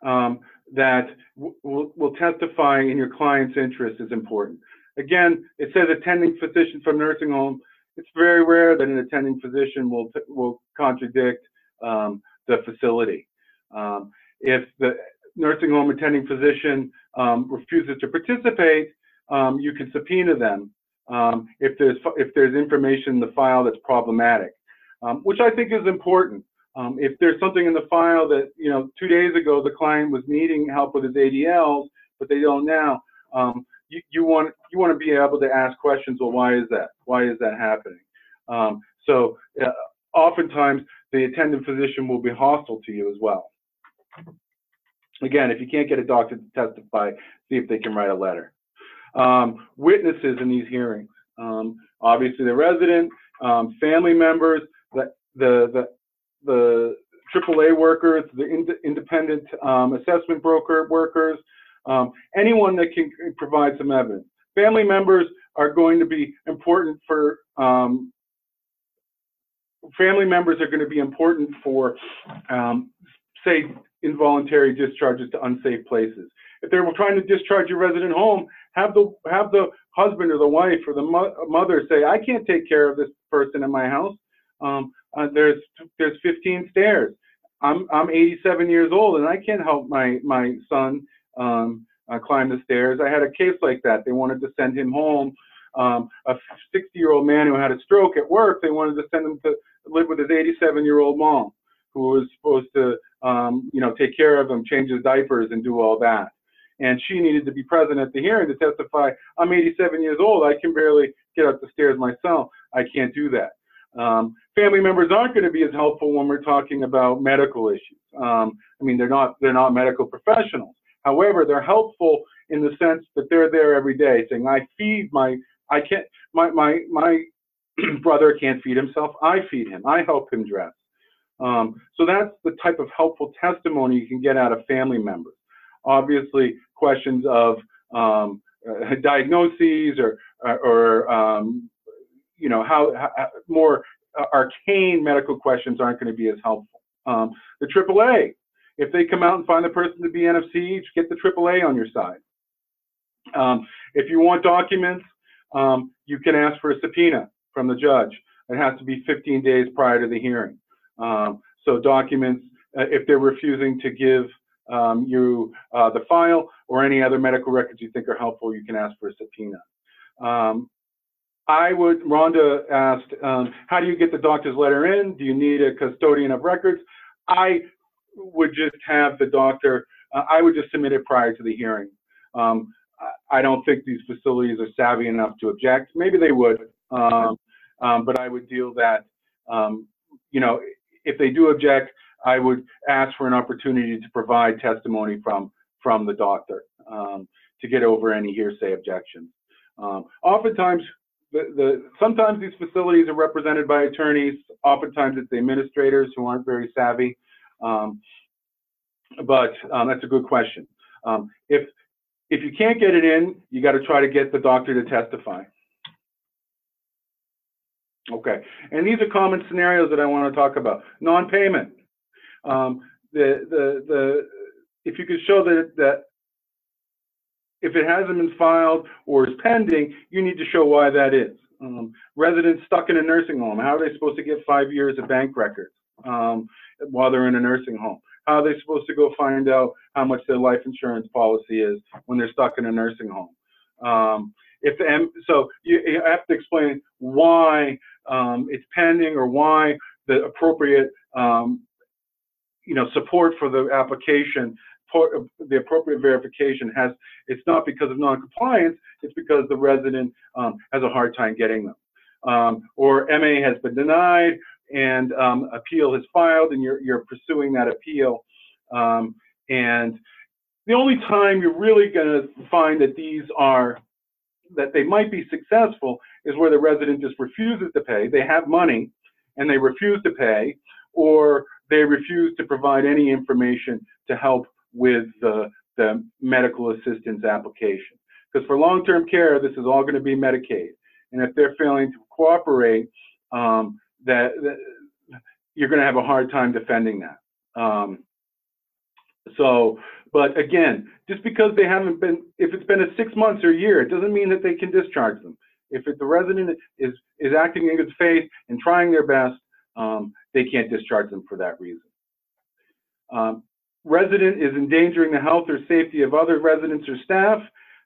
um, that will, will testify in your client's interest is important. Again, it says attending physician from nursing home it's very rare that an attending physician will will contradict um, the facility. Um, if the nursing home attending physician um, refuses to participate, um, you can subpoena them um, if there's if there's information in the file that's problematic, which I think is important. if there's something in the file that you know two days ago the client was needing help with his ADLs, but they don't now, you, you want you want to be able to ask questions. Well, why is that? Why is that happening? Um, so uh, oftentimes the attending physician will be hostile to you as well. Again, if you can't get a doctor to testify, see if they can write a letter. Um, witnesses in these hearings, um, obviously the resident, um, family members, the the the, the AAA workers, the ind independent um, assessment broker workers, um, anyone that can provide some evidence. Family members are going to be important for, um, family members are going to be important for, um, say, involuntary discharges to unsafe places. If they're trying to discharge your resident home, have the have the husband or the wife or the mo mother say, "I can't take care of this person in my house. Um, uh, there's there's 15 stairs. I'm I'm 87 years old and I can't help my my son um, uh, climb the stairs. I had a case like that. They wanted to send him home. Um, a 60-year-old man who had a stroke at work. They wanted to send him to live with his 87-year-old mom, who was supposed to, um, you know, take care of him, change his diapers, and do all that. And she needed to be present at the hearing to testify. I'm 87 years old. I can barely get up the stairs myself. I can't do that. Um, family members aren't going to be as helpful when we're talking about medical issues. Um, I mean, they're not they're not medical professionals. However, they're helpful in the sense that they're there every day saying, I feed my, I can't, my, my, my brother can't feed himself. I feed him. I help him dress. Um, so that's the type of helpful testimony you can get out of family members. Obviously, questions of um, uh, diagnoses or, or um, you know, how, how more uh, arcane medical questions aren't going to be as helpful. Um, the AAA, if they come out and find the person to be NFC, get the AAA on your side. Um, if you want documents, um, you can ask for a subpoena from the judge. It has to be 15 days prior to the hearing. Um, so documents, uh, if they're refusing to give um, you uh, the file or any other medical records you think are helpful, you can ask for a subpoena. Um, I would, Rhonda asked, um, how do you get the doctor's letter in? Do you need a custodian of records? I would just have the doctor, uh, I would just submit it prior to the hearing. Um, I don't think these facilities are savvy enough to object. Maybe they would, um, um, but I would deal that, um, you know, if they do object, I would ask for an opportunity to provide testimony from from the doctor um, to get over any hearsay objections. Um, oftentimes, the, the sometimes these facilities are represented by attorneys. Oftentimes, it's the administrators who aren't very savvy. Um, but um, that's a good question. If if you can't get it in, you got to try to get the doctor to testify. Okay, and these are common scenarios that I want to talk about. Non-payment. Um, the the the if you could show that that if it hasn't been filed or is pending, you need to show why that is. Um, residents stuck in a nursing home, how are they supposed to get five years of bank records um, while they're in a nursing home? How are they supposed to go find out how much their life insurance policy is when they're stuck in a nursing home? Um, if and so you, you, have to explain why um, it's pending or why the appropriate um, you know support for the application the appropriate verification has, it's not because of non-compliance, it's because the resident um, has a hard time getting them. Um, or MA has been denied and um, appeal has filed and you're, you're pursuing that appeal. Um, and the only time you're really gonna find that these are, that they might be successful is where the resident just refuses to pay. They have money and they refuse to pay or they refuse to provide any information to help with the, the medical assistance application. Because for long-term care, this is all going to be Medicaid. And if they're failing to cooperate, um, that, that, you're going to have a hard time defending that. Um, so, but again, just because they haven't been, if it's been a six months or a year, it doesn't mean that they can discharge them. If it, the resident is is acting in good faith and trying their best, um, they can't discharge them for that reason. Um, resident is endangering the health or safety of other residents or staff.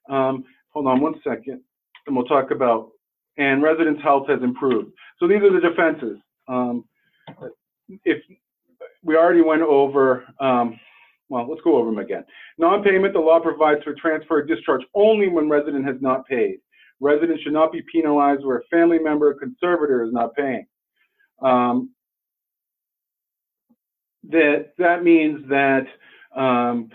Um, hold on one second, and we'll talk about, and residents' health has improved. So these are the defenses. Um, if we already went over, um, well, let's go over them again. Non-payment, the law provides for transfer or discharge only when resident has not paid. Resident should not be penalized where a family member or conservator is not paying. Um, that that means that um,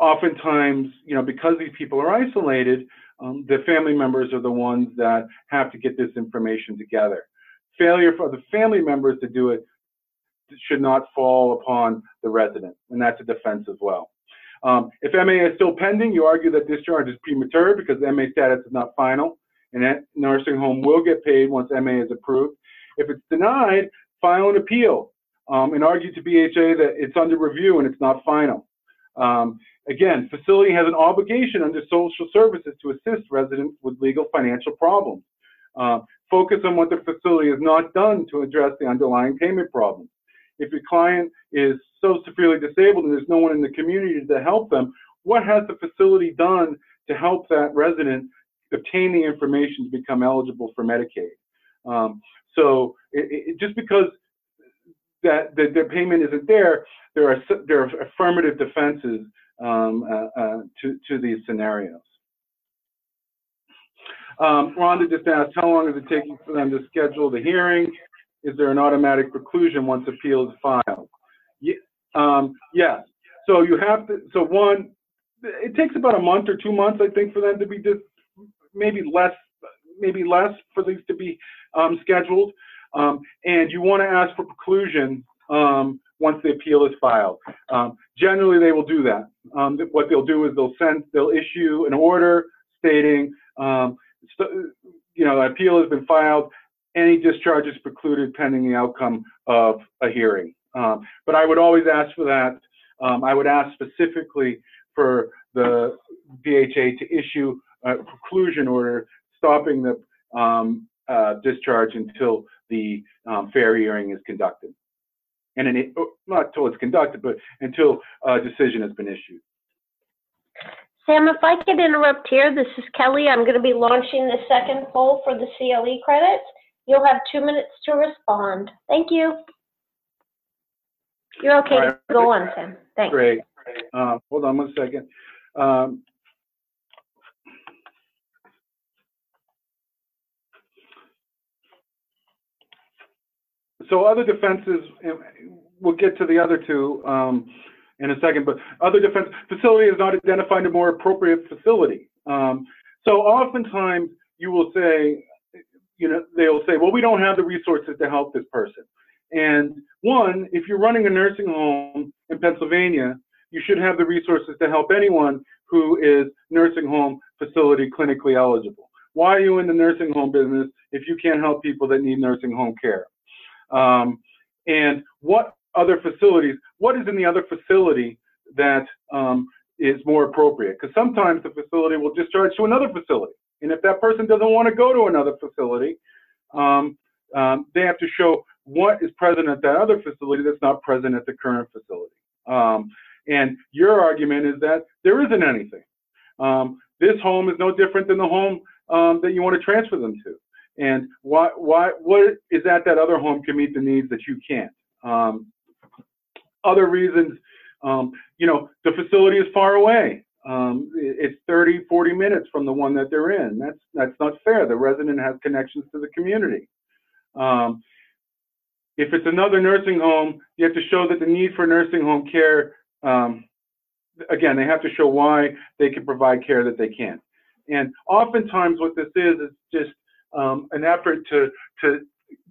oftentimes, you know, because these people are isolated, um, the family members are the ones that have to get this information together. Failure for the family members to do it should not fall upon the resident, and that's a defense as well. Um, if MA is still pending, you argue that discharge is premature because MA status is not final, and that nursing home will get paid once MA is approved. If it's denied, file an appeal um, and argue to BHA that it's under review and it's not final. Um, again, facility has an obligation under social services to assist residents with legal financial problems. Uh, focus on what the facility has not done to address the underlying payment problems. If your client is so severely disabled and there's no one in the community to help them, what has the facility done to help that resident obtain the information to become eligible for Medicaid? Um, so it, it, just because that, their payment isn't there, there are there are affirmative defenses um, uh, uh, to to these scenarios. Um, Rhonda just asked, how long is it taking for them to schedule the hearing? Is there an automatic preclusion once appeal is filed? Um, yes. So you have to. So one, it takes about a month or two months, I think, for them to be just maybe less, maybe less for these to be um, scheduled. Um, and you want to ask for preclusion um, once the appeal is filed. Um, generally, they will do that. Um, what they'll do is they'll send, they'll issue an order stating, um, you know, the appeal has been filed. Any discharge is precluded pending the outcome of a hearing. Um, But I would always ask for that. Um, I would ask specifically for the BHA to issue a preclusion order stopping the um, uh, discharge until the um, fair hearing is conducted. And oh, not until it's conducted, but until a decision has been issued. Sam, if I could interrupt here, this is Kelly. I'm going to be launching the second poll for the CLE credits. You'll have two minutes to respond. Thank you. You're okay to go on, Sam. Thanks. Great. Uh, Hold on one second. Um, So other defenses, we'll get to the other two um, in a second, but other defense, facility is not identified a more appropriate facility. Um, So oftentimes you will say, you know, they'll say, well, we don't have the resources to help this person. And one, if you're running a nursing home in Pennsylvania, you should have the resources to help anyone who is nursing home facility clinically eligible. Why are you in the nursing home business if you can't help people that need nursing home care? Um, and what other facilities, what is in the other facility that um, is more appropriate? Because sometimes the facility will discharge to another facility. And if that person doesn't want to go to another facility, um, um, they have to show what is present at that other facility that's not present at the current facility. Um, and your argument is that there isn't anything. Um, this home is no different than the home um, that you want to transfer them to. And why, why, what is at that other home can meet the needs that you can't? Um, other reasons, you know, the facility is far away. Um, it's 30, 40 minutes from the one that they're in. That's, that's not fair. The resident has connections to the community. Um, if it's another nursing home, you have to show that the need for nursing home care, um, again, they have to show why they can provide care that they can't. And oftentimes what this is, is just um, an effort to, to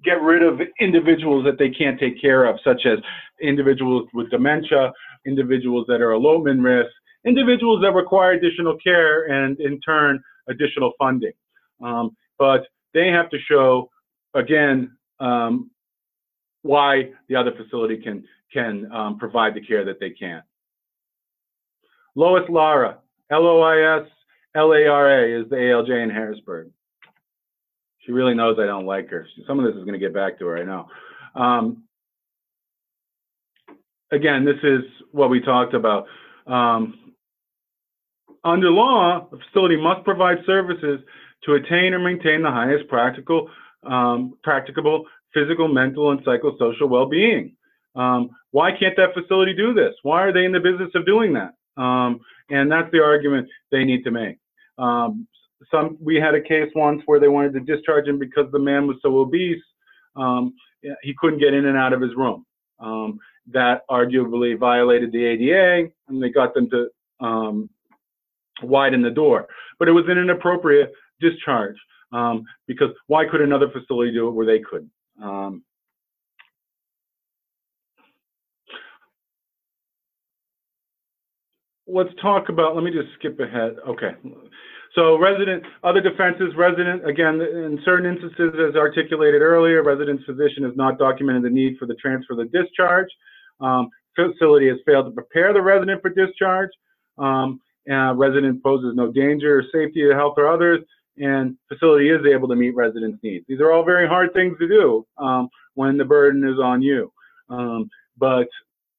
get rid of individuals that they can't take care of, such as individuals with dementia, individuals that are elopement risk, individuals that require additional care and in turn, additional funding. Um, but they have to show, again, um, why the other facility can, can um, provide the care that they can't. Lois Lara, L-O-I-S-L-A-R-A is the ALJ in Harrisburg. She really knows I don't like her. Some of this is going to get back to her, I know. Um, again, this is what we talked about. Um, under law, a facility must provide services to attain and maintain the highest practical, um, practicable physical, mental, and psychosocial well-being. Um, why can't that facility do this? Why are they in the business of doing that? Um, and that's the argument they need to make. Um, some we had a case once where they wanted to discharge him because the man was so obese um, he couldn't get in and out of his room. Um, that arguably violated the ADA, and they got them to widen the door. But it was an inappropriate discharge um, because why could another facility do it where they couldn't? Um, let's talk about, let me just skip ahead. Okay. So resident, other defenses, resident, again, in certain instances, as articulated earlier, resident's physician has not documented the need for the transfer of the discharge. Um, facility has failed to prepare the resident for discharge. Um, uh, resident poses no danger or safety to health or others, and facility is able to meet residents' needs. These are all very hard things to do um, when the burden is on you. Um, but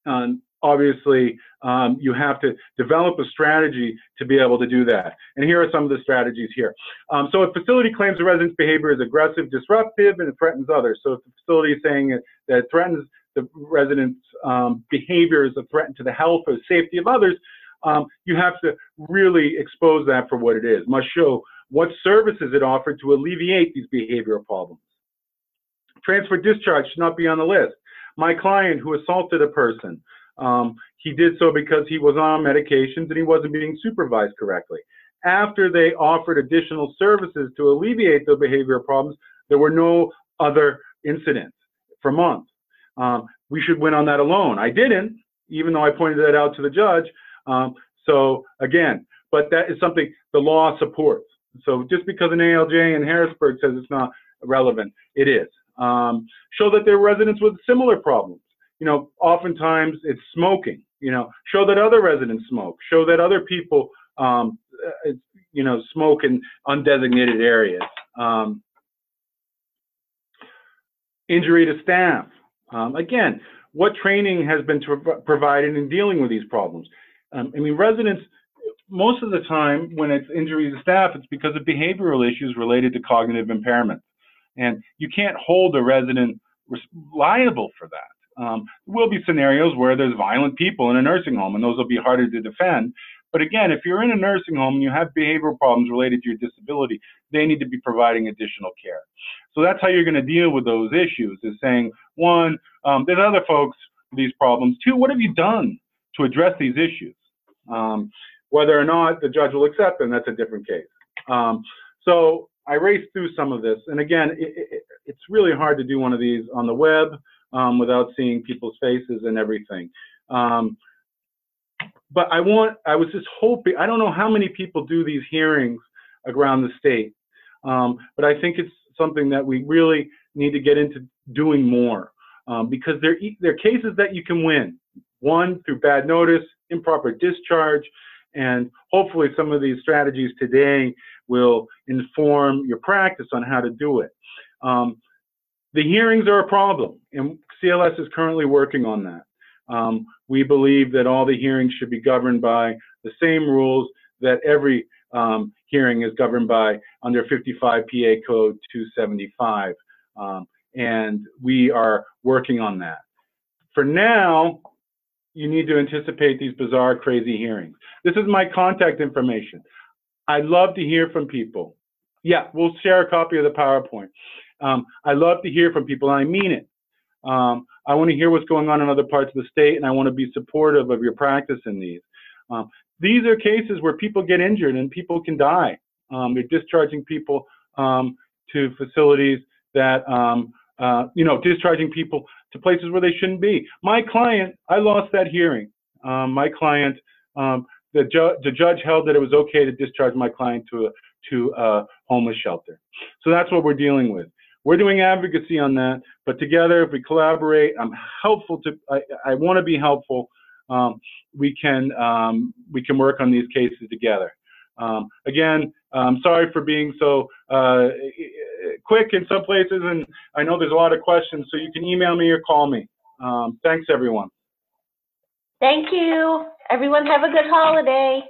um, obviously, um, you have to develop a strategy to be able to do that. And here are some of the strategies here. Um, so if facility claims the resident's behavior is aggressive, disruptive, and it threatens others. So if the facility is saying that it threatens the resident's um, behavior is a threat to the health or safety of others, um, you have to really expose that for what it is. Must show what services it offered to alleviate these behavioral problems. Transfer discharge should not be on the list. My client who assaulted a person, um, he did so because he was on medications and he wasn't being supervised correctly. After they offered additional services to alleviate the behavioral problems, there were no other incidents for months. Um, we should win on that alone. I didn't, even though I pointed that out to the judge. Um, so again, but that is something the law supports. So just because an ALJ in Harrisburg says it's not relevant, it is. Um, show that there are residents with similar problems. You know, oftentimes it's smoking. You know, show that other residents smoke. Show that other people, um, uh, you know, smoke in undesignated areas. Um, injury to staff. Um, again, what training has been prov- provided in dealing with these problems? Um, I mean, residents, most of the time when it's injuries to staff, it's because of behavioral issues related to cognitive impairment. And you can't hold a resident res- liable for that. Um, there will be scenarios where there's violent people in a nursing home, and those will be harder to defend. But again, if you're in a nursing home and you have behavioral problems related to your disability, they need to be providing additional care. So that's how you're going to deal with those issues is saying, one, um, there's other folks with these problems. Two, what have you done to address these issues? Um, whether or not the judge will accept them, that's a different case. Um, so I raced through some of this. And again, it, it, it's really hard to do one of these on the web um, without seeing people's faces and everything. Um, but I want, I was just hoping, I don't know how many people do these hearings around the state, um, but I think it's something that we really need to get into doing more um, because they're, they're cases that you can win. One, through bad notice, improper discharge, and hopefully some of these strategies today will inform your practice on how to do it. Um, the hearings are a problem, and CLS is currently working on that. Um, we believe that all the hearings should be governed by the same rules that every um, hearing is governed by under 55 PA Code 275. Um, and we are working on that. For now, you need to anticipate these bizarre, crazy hearings. This is my contact information. I'd love to hear from people. Yeah, we'll share a copy of the PowerPoint. Um, I love to hear from people, and I mean it. Um, I want to hear what's going on in other parts of the state, and I want to be supportive of your practice in these. Um, these are cases where people get injured and people can die. Um, they're discharging people um, to facilities that, um, uh, you know, discharging people to places where they shouldn't be. My client, I lost that hearing. Um, my client, um, the, ju the judge held that it was okay to discharge my client to a, to a homeless shelter. So that's what we're dealing with. We're doing advocacy on that, but together, if we collaborate, I'm helpful to, I, I want to be helpful. Um, we can um, we can work on these cases together. Um, again, I'm sorry for being so uh, quick in some places, and I know there's a lot of questions, so you can email me or call me. Um, thanks, everyone. Thank you. Everyone have a good holiday.